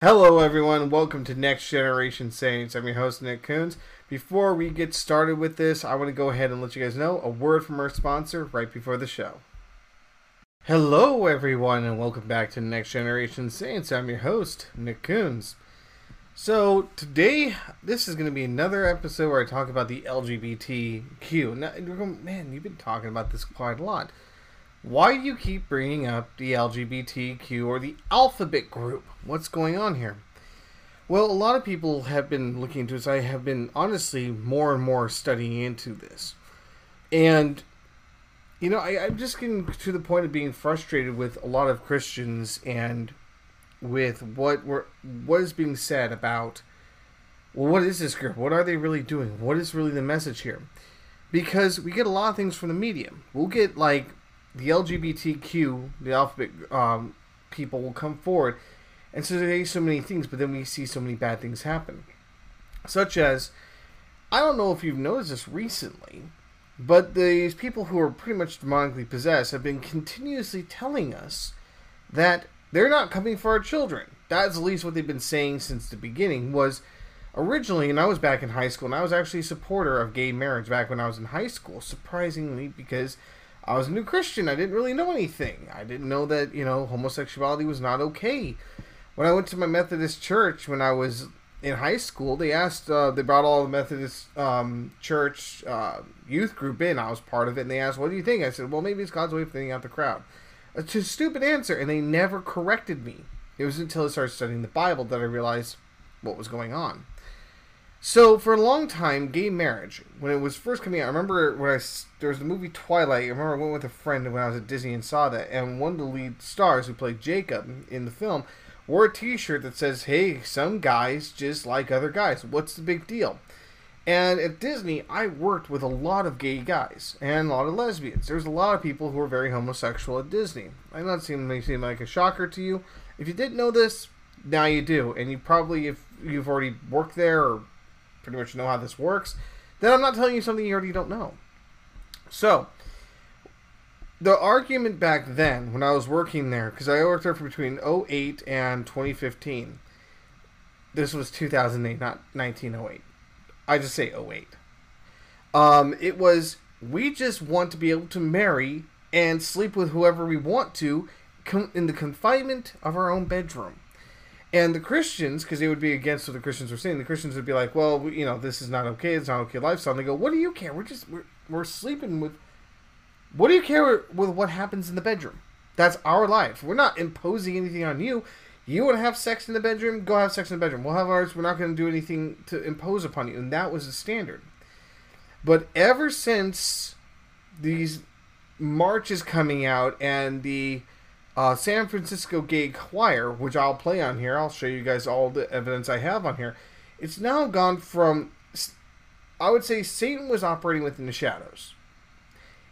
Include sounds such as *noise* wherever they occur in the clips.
Hello, everyone. Welcome to Next Generation Saints. I'm your host, Nick Kunze. Before we get started with this, I want to go ahead and let you guys know a word from our sponsor right before the show. Hello, everyone, and welcome back to Next Generation Saints. I'm your host, Nick Kunze. So, today, this is going to be another episode where I talk about the LGBTQ. Now, man, you've been talking about this quite a lot. Why do you keep bringing up the LGBTQ or the alphabet group? What's going on here? Well, a lot of people have been looking into this. I have been honestly more and more studying into this. And, you know, I, I'm just getting to the point of being frustrated with a lot of Christians and with what we're, what is being said about, well, what is this group? What are they really doing? What is really the message here? Because we get a lot of things from the media. We'll get, like, the LGBTQ, the alphabet um, people will come forward and so say so many things, but then we see so many bad things happen. Such as, I don't know if you've noticed this recently, but these people who are pretty much demonically possessed have been continuously telling us that they're not coming for our children. That's at least what they've been saying since the beginning. Was originally, and I was back in high school, and I was actually a supporter of gay marriage back when I was in high school. Surprisingly, because I was a new Christian. I didn't really know anything. I didn't know that, you know, homosexuality was not okay. When I went to my Methodist church when I was in high school, they asked, uh, they brought all the Methodist um, church uh, youth group in. I was part of it, and they asked, What do you think? I said, Well, maybe it's God's way of thinning out the crowd. It's a stupid answer, and they never corrected me. It was until I started studying the Bible that I realized what was going on. So for a long time, gay marriage, when it was first coming out, I remember when I there was the movie Twilight. I remember I went with a friend when I was at Disney and saw that, and one of the lead stars who played Jacob in the film wore a T-shirt that says, "Hey, some guys just like other guys. What's the big deal?" And at Disney, I worked with a lot of gay guys and a lot of lesbians. There's a lot of people who are very homosexual at Disney. I know it seem, may seem like a shocker to you. If you didn't know this, now you do, and you probably, if you've already worked there or pretty much know how this works, then I'm not telling you something you already don't know. So, the argument back then, when I was working there, because I worked there for between 08 and 2015, this was 2008, not 1908. I just say 08. Um, it was, we just want to be able to marry and sleep with whoever we want to in the confinement of our own bedroom. And the Christians, because they would be against what the Christians were saying, the Christians would be like, "Well, we, you know, this is not okay. It's not okay lifestyle." And they go, "What do you care? We're just we're, we're sleeping with. What do you care with what happens in the bedroom? That's our life. We're not imposing anything on you. You want to have sex in the bedroom? Go have sex in the bedroom. We'll have ours. We're not going to do anything to impose upon you." And that was the standard. But ever since these marches coming out and the uh, San Francisco Gay Choir, which I'll play on here. I'll show you guys all the evidence I have on here. It's now gone from, I would say, Satan was operating within the shadows.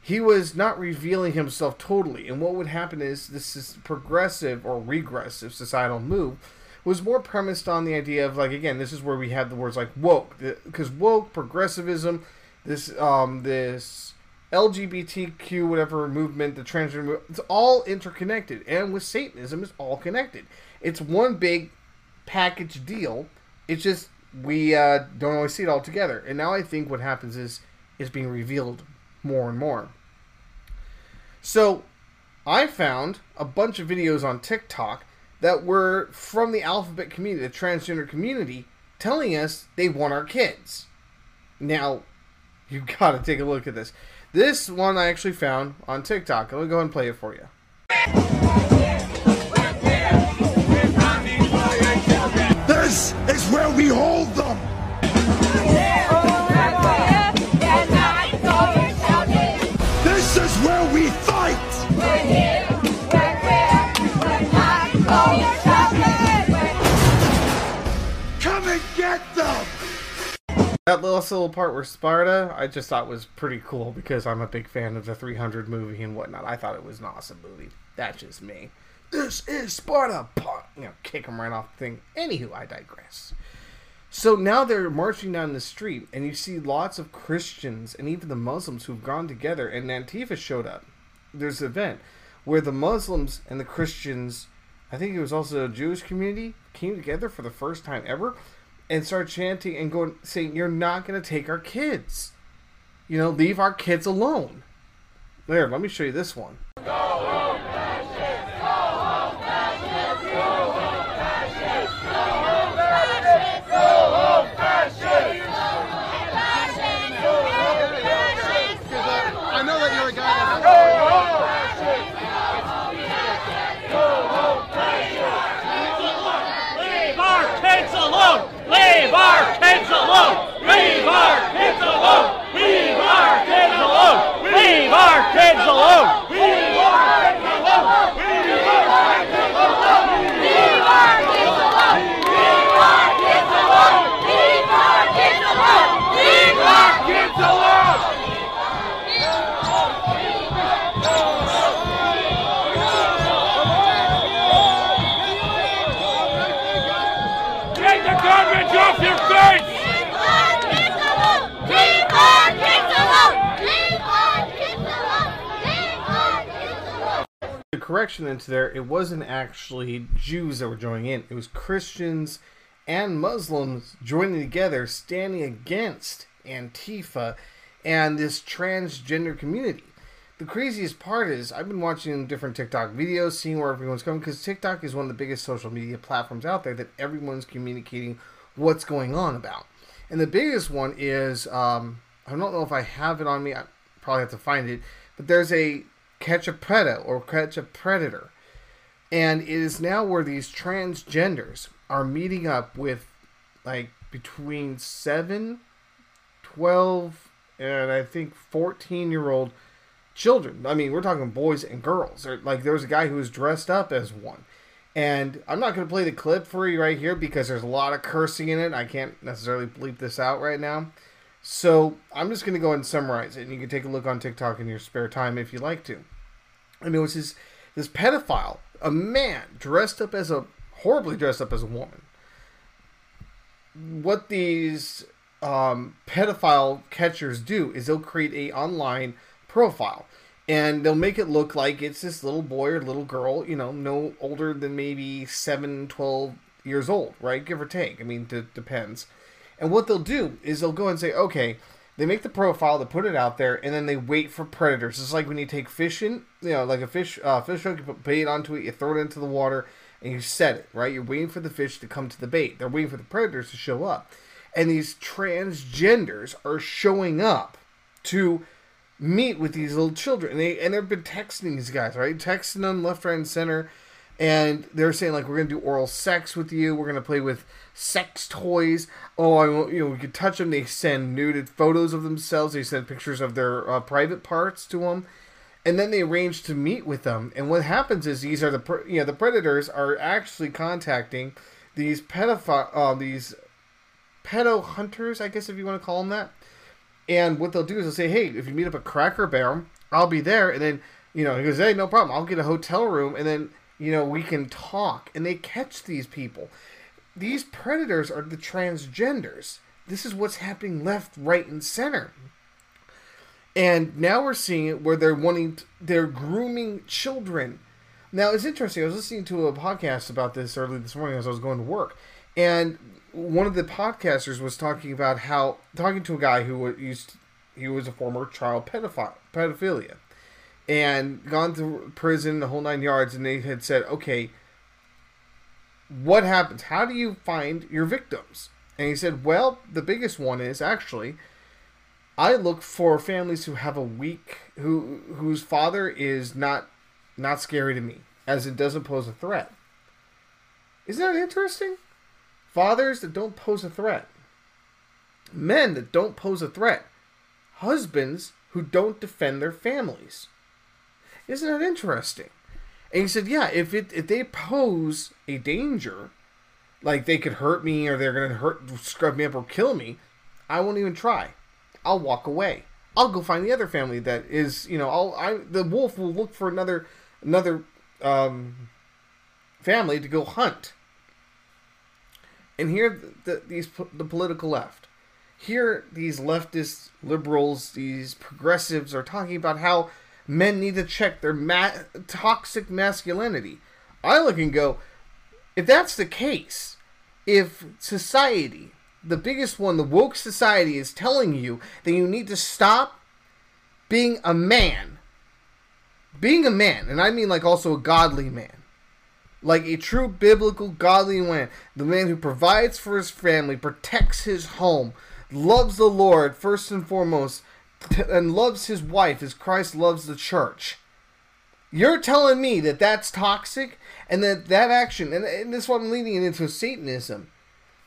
He was not revealing himself totally. And what would happen is this is progressive or regressive societal move was more premised on the idea of like again, this is where we have the words like woke, because woke progressivism, this um this LGBTQ, whatever movement, the transgender movement, it's all interconnected. And with Satanism, it's all connected. It's one big package deal. It's just we uh, don't always see it all together. And now I think what happens is it's being revealed more and more. So I found a bunch of videos on TikTok that were from the alphabet community, the transgender community, telling us they want our kids. Now, you've *laughs* gotta take a look at this. This one I actually found on TikTok. Let me go and play it for you. This is where we hold them. That little little part where Sparta, I just thought was pretty cool because I'm a big fan of the 300 movie and whatnot. I thought it was an awesome movie. That's just me. This is Sparta. You know, kick him right off the thing. Anywho, I digress. So now they're marching down the street, and you see lots of Christians and even the Muslims who've gone together, and Antifa showed up. There's an event where the Muslims and the Christians, I think it was also a Jewish community, came together for the first time ever and start chanting and going saying, "You're not going to take our kids. You know, leave our kids alone." There, let me show you this one. Wasn't actually Jews that were joining in. It was Christians and Muslims joining together, standing against Antifa and this transgender community. The craziest part is I've been watching different TikTok videos, seeing where everyone's going, because TikTok is one of the biggest social media platforms out there that everyone's communicating what's going on about. And the biggest one is um, I don't know if I have it on me. I probably have to find it. But there's a catch a predator or catch a predator, and it is now where these transgenders are meeting up with like between 7, 12, and I think 14 year old children. I mean, we're talking boys and girls. Or, like there was a guy who was dressed up as one. And I'm not going to play the clip for you right here because there's a lot of cursing in it. I can't necessarily bleep this out right now. So I'm just going to go and summarize it, and you can take a look on TikTok in your spare time if you like to. I mean, this this pedophile, a man dressed up as a horribly dressed up as a woman. What these um, pedophile catchers do is they'll create a online profile, and they'll make it look like it's this little boy or little girl, you know, no older than maybe 7, 12 years old, right? Give or take. I mean, it depends. And what they'll do is they'll go and say, okay, they make the profile, they put it out there, and then they wait for predators. It's like when you take fishing, you know, like a fish uh, fish hook, you put bait onto it, you throw it into the water, and you set it, right? You're waiting for the fish to come to the bait. They're waiting for the predators to show up. And these transgenders are showing up to meet with these little children. And, they, and they've been texting these guys, right? Texting them left, right, and center. And they're saying, like, we're to do oral sex with you. We're to play with sex toys. Oh, I want, you know, we could touch them. They send nuded photos of themselves. They send pictures of their uh, private parts to them. And then they arrange to meet with them. And what happens is these are the, you know, the predators are actually contacting these pedophile, uh, these pedo hunters, I guess if you want to call them that. And what they'll do is they'll say, "Hey, if you meet up at Cracker Barrel, I'll be there." And then you know he goes, "Hey, no problem. I'll get a hotel room, and then you know we can talk." And they catch these people. These predators are the transgenders. This is what's happening left, right, and center. And now we're seeing it where they're wanting, to, they're grooming children. Now it's interesting. I was listening to a podcast about this early this morning as I was going to work, and one of the podcasters was talking about how talking to a guy who used he was a former child pedophile pedophilia and gone to prison the whole nine yards and they had said okay what happens? How do you find your victims? And he said well the biggest one is actually i look for families who have a weak who whose father is not not scary to me as it doesn't pose a threat. Isn't that interesting? Fathers that don't pose a threat, men that don't pose a threat, husbands who don't defend their families. Isn't that interesting? And he said, yeah, if it if they pose a danger, like they could hurt me or they're gonna hurt scrub me up or kill me, I won't even try. I'll walk away. I'll go find the other family that is, you know, I'll I the wolf will look for another another um family to go hunt. And here, the, these the political left, here these leftist liberals, these progressives are talking about how men need to check their ma- toxic masculinity. I look and go, if that's the case, if society, the biggest one, the woke society, is telling you that you need to stop being a man, being a man, and I mean like also a godly man, like a true biblical godly man, the man who provides for his family, protects his home, loves the Lord first and foremost, and loves his wife as Christ loves the church. You're telling me that that's toxic and that that action, and, and this is what I'm leading it into Satanism.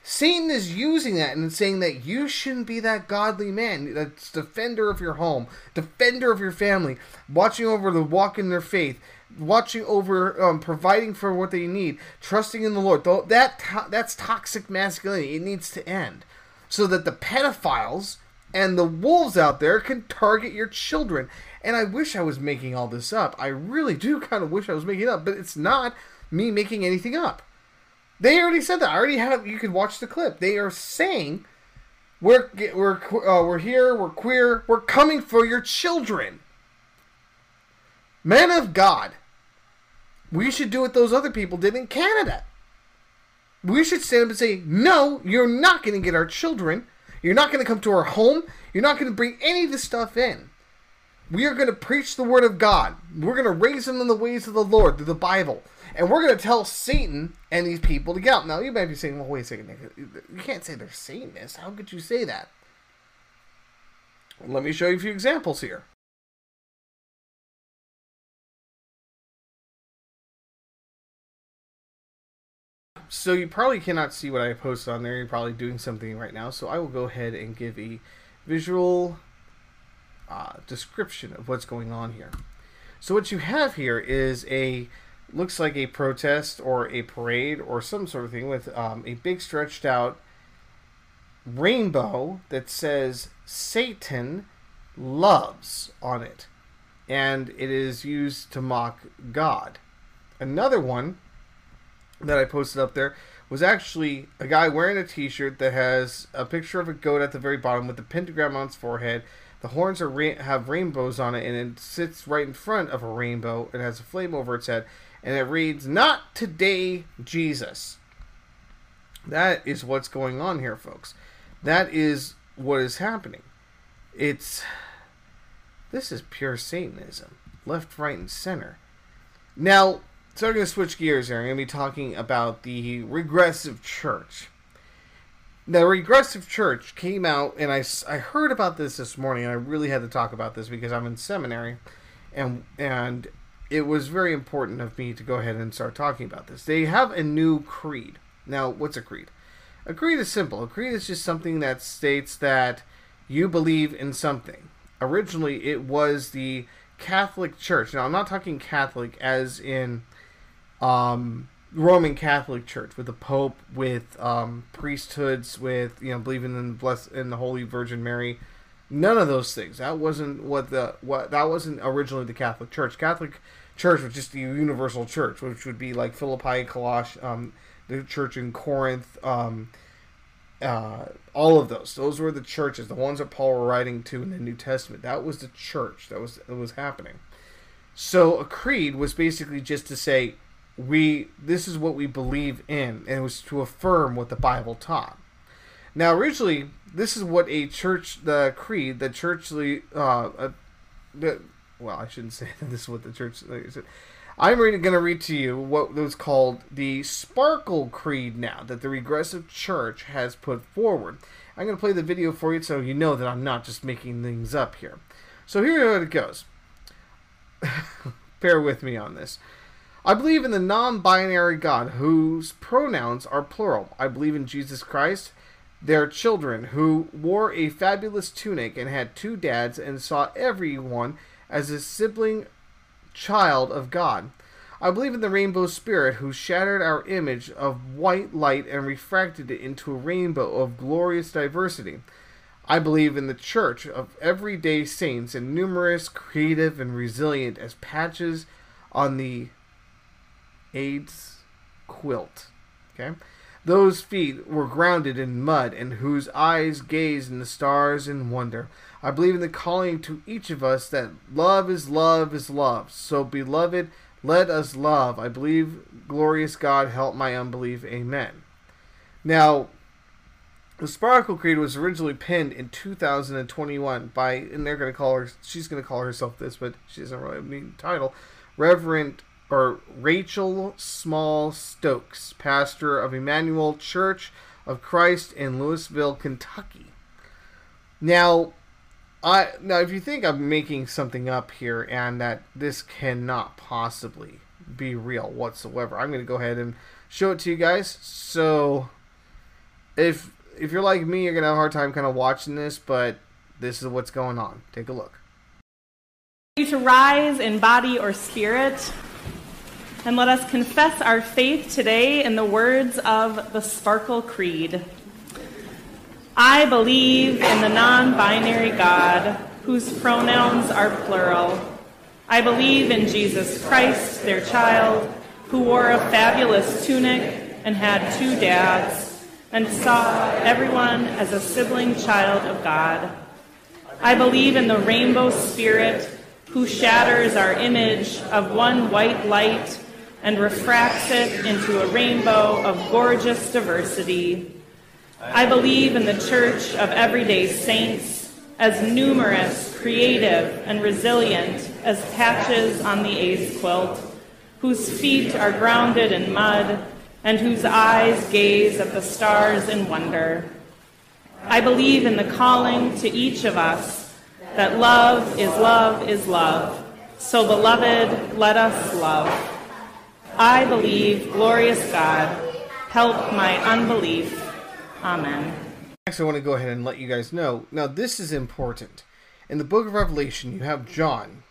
Satan is using that and saying that you shouldn't be that godly man, that's defender of your home, defender of your family, watching over the walk in their faith, watching over, um, providing for what they need, trusting in the Lord. That that's toxic masculinity. It needs to end, so that the pedophiles and the wolves out there can target your children. And I wish I was making all this up. I really do *laughs* kind of wish I was making it up, but it's not me making anything up. They already said that. I already have. You could watch the clip. They are saying, "We're we're uh, we're here. We're queer. We're coming for your children." Men of God, we should do what those other people did in Canada. We should stand up and say, "No, you're not going to get our children. You're not going to come to our home. You're not going to bring any of this stuff in." We are going to preach the word of God. We're going to raise them in the ways of the Lord through the Bible. And we're going to tell Satan and these people to get out. Now, you might be saying, well, wait a second. Nick. You can't say they're Satanists. How could you say that? Let me show you a few examples here. So you probably cannot see what I posted on there. You're probably doing something right now. So I will go ahead and give a visual uh, description of what's going on here. So what you have here is a looks like a protest or a parade or some sort of thing with um, a big stretched out rainbow that says Satan loves on it, and it is used to mock God. Another one that I posted up there was actually a guy wearing a T-shirt that has a picture of a goat at the very bottom with the pentagram on its forehead. The horns are have rainbows on it, and it sits right in front of a rainbow. It has a flame over its head, and it reads, "Not today, Jesus." That is what's going on here, folks. That is what is happening. It's this is pure Satanism, left, right, and center. Now, so I'm going to switch gears here. I'm going to be talking about the regressive church. The regressive church came out, and I, I heard about this this morning, and I really had to talk about this because I'm in seminary, and and it was very important of me to go ahead and start talking about this. They have a new creed. Now, what's a creed? A creed is simple. A creed is just something that states that you believe in something. Originally, it was the Catholic Church. Now, I'm not talking Catholic as in um, Roman Catholic Church with the Pope, with um, priesthoods, with you know believing in the bless in the Holy Virgin Mary. None of those things. That wasn't what the what that wasn't originally the Catholic Church. Catholic Church was just the universal church, which would be like Philippi, Colosh, um, the church in Corinth, um, uh, all of those. Those were the churches, the ones that Paul were writing to in the New Testament. That was the church that was that was happening. So a creed was basically just to say we this is what we believe in, and it was to affirm what the Bible taught. Now, originally, this is what a church, the creed, the churchly, uh, uh well, I shouldn't *laughs* say that this is what the church. I'm going to read to you what was called the Sparkle Creed now that the Regressive Church has put forward. I'm going to play the video for you so you know that I'm not just making things up here. So here it goes. *laughs* Bear with me on this. I believe in the non binary God whose pronouns are plural. I believe in Jesus Christ, their children, who wore a fabulous tunic and had two dads and saw everyone as a sibling child of God. I believe in the rainbow spirit who shattered our image of white light and refracted it into a rainbow of glorious diversity. I believe in the church of everyday saints and numerous, creative, and resilient as patches on the AIDS quilt. Okay? Those feet were grounded in mud and whose eyes gazed in the stars in wonder. I believe in the calling to each of us that love is love is love. So, beloved, Let us love. I believe, glorious God, help my unbelief. Amen. Now, the Sparkle Creed was originally penned in 2021 by, and they're going to call her, she's going to call herself this, but she doesn't really mean title, Reverend or Rachel Small Stokes, pastor of Emmanuel Church of Christ in Louisville, Kentucky. Now, I now if you think I'm making something up here and that this cannot possibly be real whatsoever, I'm going to go ahead and show it to you guys. So, if if you're like me, you're gonna have a hard time kind of watching this, but this is what's going on. Take a look. to rise in body or spirit, and let us confess our faith today in the words of the Sparkle Creed. I believe in the non binary God whose pronouns are plural. I believe in Jesus Christ, their child, who wore a fabulous tunic and had two dads and saw everyone as a sibling child of God. I believe in the rainbow spirit who shatters our image of one white light and refracts it into a rainbow of gorgeous diversity. I believe in the church of everyday saints as numerous, creative, and resilient as patches on the AIDS quilt, whose feet are grounded in mud and whose eyes gaze at the stars in wonder. I believe in the calling to each of us that love is love is love. So, beloved, let us love. I believe, glorious God, help my unbelief. Amen. Next, I want to go ahead and let you guys know. Now, this is important. In the book of Revelation, you have John,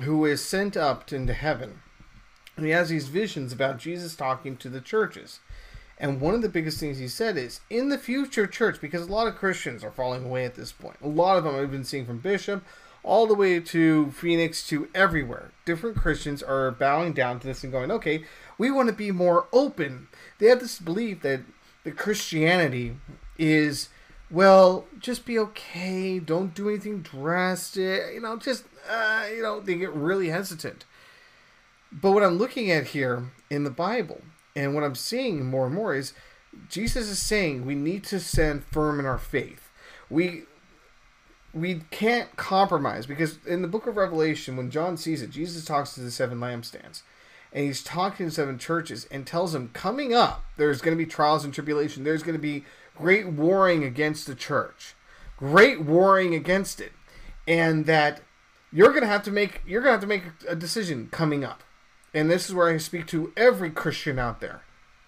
who is sent up into heaven. And he has these visions about Jesus talking to the churches. And one of the biggest things he said is in the future church, because a lot of Christians are falling away at this point. A lot of them I've been seeing from Bishop all the way to Phoenix to everywhere. Different Christians are bowing down to this and going, okay, we want to be more open. They have this belief that the Christianity is, well, just be okay, don't do anything drastic, you know, just, uh, you know, they get really hesitant. But what I'm looking at here in the Bible and what I'm seeing more and more is Jesus is saying we need to stand firm in our faith. We we can't compromise because in the book of Revelation, when John sees it, Jesus talks to the seven lampstands. And he's talking to seven churches and tells them, coming up, there's going to be trials and tribulation. There's going to be great warring against the church, great warring against it, and that you're going to have to make you're going to have to make a decision coming up. And this is where I speak to every Christian out there,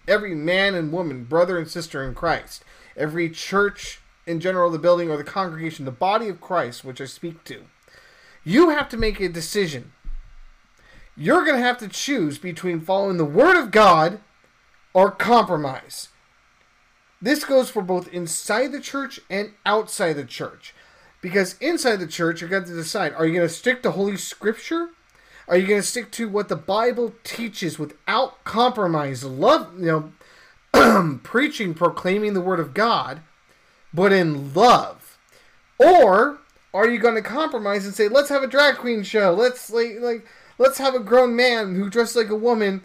every man and woman, brother and sister in Christ, every church in general, the building or the congregation, the body of Christ, which I speak to. You have to make a decision. You're going to have to choose between following the Word of God or compromise. This goes for both inside the church and outside the church. Because inside the church, you're going to decide are you going to stick to Holy Scripture are you going to stick to what the Bible teaches without compromise? Love, you know, *clears throat* preaching, proclaiming the Word of God, but in love. Or are you going to compromise and say, let's have a drag queen show? Let's like like let's have a grown man who dressed like a woman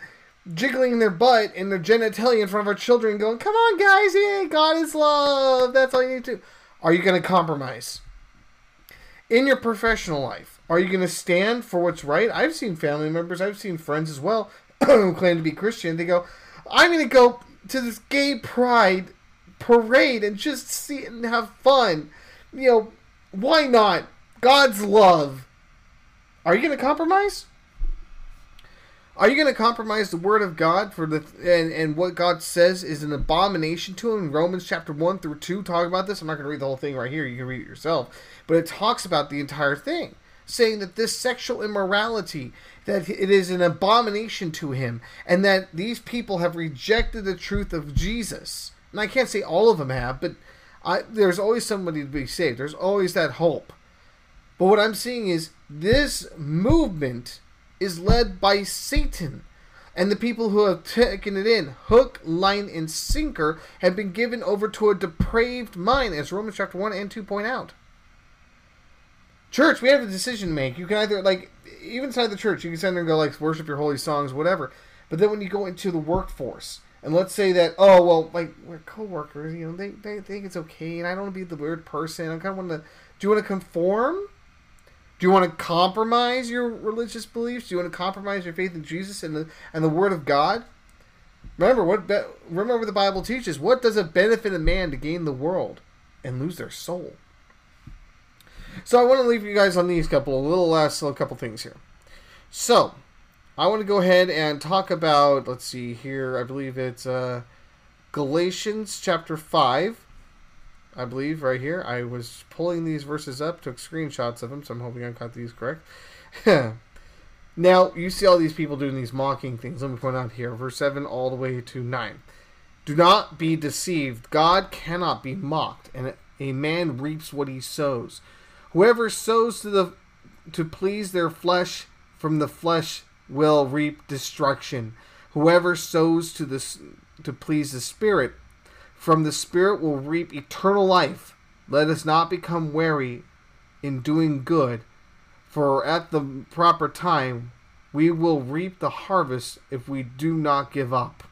jiggling their butt and their genitalia in front of our children going, come on guys, yeah, God is love. That's all you need to. Are you going to compromise? In your professional life, are you going to stand for what's right? I've seen family members, I've seen friends as well *clears throat* who claim to be Christian. They go, I'm going to go to this gay pride parade and just see and have fun. You know, why not? God's love. Are you going to compromise? Are you going to compromise the word of God for the and, and what God says is an abomination to him? Romans chapter 1 through 2 talk about this. I'm not going to read the whole thing right here. You can read it yourself. But it talks about the entire thing saying that this sexual immorality that it is an abomination to him and that these people have rejected the truth of Jesus. And I can't say all of them have, but I, there's always somebody to be saved. There's always that hope. But what I'm seeing is this movement is led by Satan. And the people who have taken it in, hook, line, and sinker, have been given over to a depraved mind, as Romans chapter 1 and 2 point out. Church, we have a decision to make. You can either like even inside the church, you can sit there and go like worship your holy songs, whatever. But then when you go into the workforce, and let's say that oh well, like we're coworkers, you know, they they think it's okay, and I don't want to be the weird person. I kind of want to. Do you want to conform? Do you want to compromise your religious beliefs? Do you want to compromise your faith in Jesus and the and the Word of God? Remember what be, remember what the Bible teaches. What does it benefit a man to gain the world and lose their soul? So I want to leave you guys on these couple, a little last little couple things here. So I want to go ahead and talk about. Let's see here. I believe it's uh, Galatians chapter five. I believe right here. I was pulling these verses up, took screenshots of them, so I'm hoping I got these correct. *laughs* now you see all these people doing these mocking things. Let me point out here, verse seven all the way to nine. Do not be deceived. God cannot be mocked, and a man reaps what he sows. Whoever sows to the to please their flesh from the flesh will reap destruction. Whoever sows to the to please the spirit from the spirit will reap eternal life. Let us not become weary in doing good, for at the proper time we will reap the harvest if we do not give up.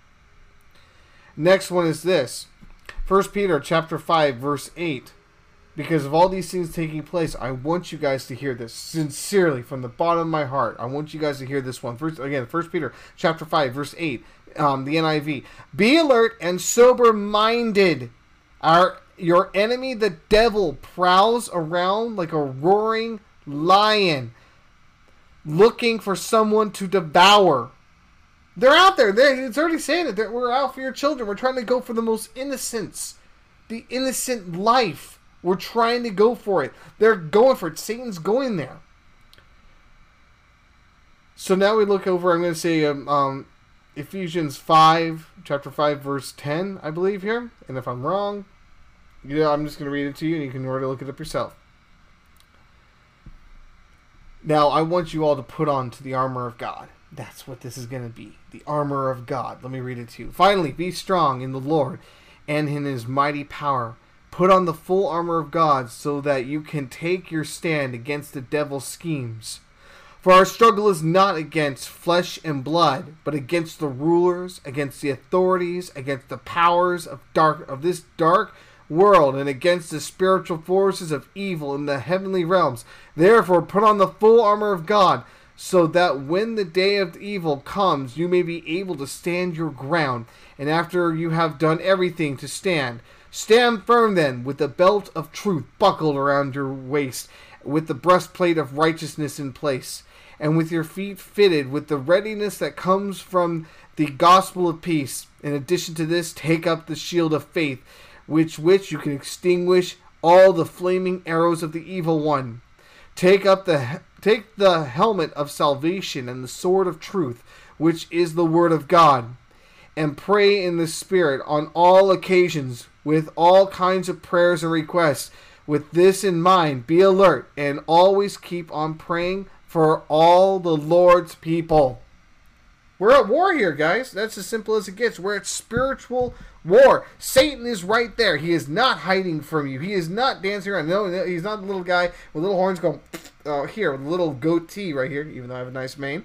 Next one is this. 1 Peter chapter 5 verse 8 because of all these things taking place, I want you guys to hear this sincerely from the bottom of my heart. I want you guys to hear this one. First, again, First Peter chapter five, verse eight, um, the NIV. Be alert and sober-minded. Our your enemy, the devil, prowls around like a roaring lion, looking for someone to devour. They're out there. They're, it's already saying it. They're, we're out for your children. We're trying to go for the most innocence, the innocent life. We're trying to go for it. They're going for it. Satan's going there. So now we look over. I'm going to say um, um, Ephesians five, chapter five, verse ten, I believe here. And if I'm wrong, you know, I'm just going to read it to you, and you can already look it up yourself. Now I want you all to put on to the armor of God. That's what this is going to be. The armor of God. Let me read it to you. Finally, be strong in the Lord and in his mighty power. Put on the full armor of God so that you can take your stand against the devil's schemes. For our struggle is not against flesh and blood, but against the rulers, against the authorities, against the powers of dark of this dark world, and against the spiritual forces of evil in the heavenly realms. Therefore put on the full armor of God, so that when the day of evil comes you may be able to stand your ground, and after you have done everything to stand, Stand firm then, with the belt of truth buckled around your waist, with the breastplate of righteousness in place, and with your feet fitted with the readiness that comes from the gospel of peace. In addition to this, take up the shield of faith, which which you can extinguish all the flaming arrows of the evil one. Take up the take the helmet of salvation and the sword of truth, which is the word of God, and pray in the spirit on all occasions with all kinds of prayers and requests. With this in mind, be alert and always keep on praying for all the Lord's people. We're at war here, guys. That's as simple as it gets. We're at spiritual war. Satan is right there. He is not hiding from you. He is not dancing around. No, no he's not the little guy with little horns going *sniffs* uh, here with a little goatee right here, even though I have a nice mane.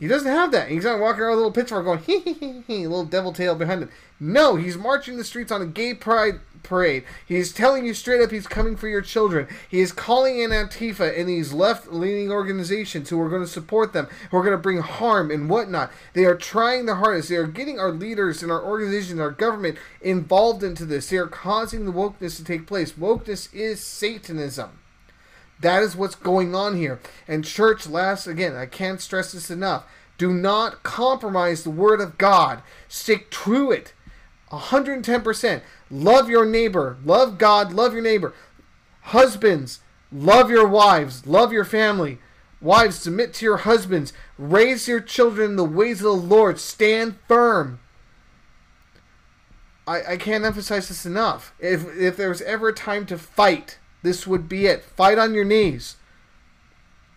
He doesn't have that. He's not walking around with a little pitchfork going *laughs* hee hee hee hee, little devil tail behind him. No, he's marching the streets on a gay pride parade. He's telling you straight up he's coming for your children. He is calling in Antifa and these left-leaning organizations who are going to support them, who are going to bring harm and whatnot. They are trying their hardest. They are getting our leaders and our organizations, our government involved into this. They are causing the wokeness to take place. Wokeness is Satanism. That is what's going on here. And church, last again, I can't stress this enough. Do not compromise the word of God. Stick to it. 110%. Love your neighbor. Love God. Love your neighbor. Husbands, love your wives. Love your family. Wives, submit to your husbands. Raise your children in the ways of the Lord. Stand firm. I, I can't emphasize this enough. If, if there was ever a time to fight, this would be it. Fight on your knees.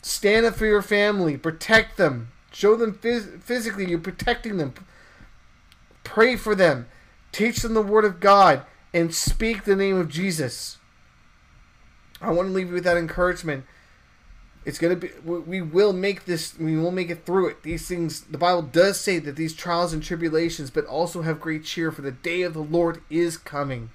Stand up for your family. Protect them. Show them phys- physically you're protecting them. Pray for them. Teach them the Word of God. And speak the name of Jesus. I want to leave you with that encouragement. It's gonna be. we- We will make this. We will make it through it. These things. The Bible does say that these trials and tribulations, but also have great cheer, for the day of the Lord is coming.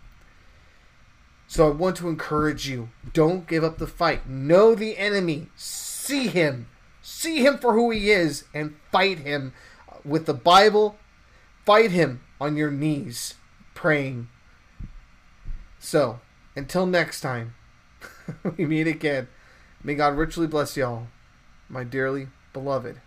So I want to encourage you: don't give up the fight. Know the enemy. See him. See him for who he is, and fight him with the Bible. Fight him on your knees, praying. So, until next time, *laughs* we meet again. May God richly bless y'all, my dearly beloved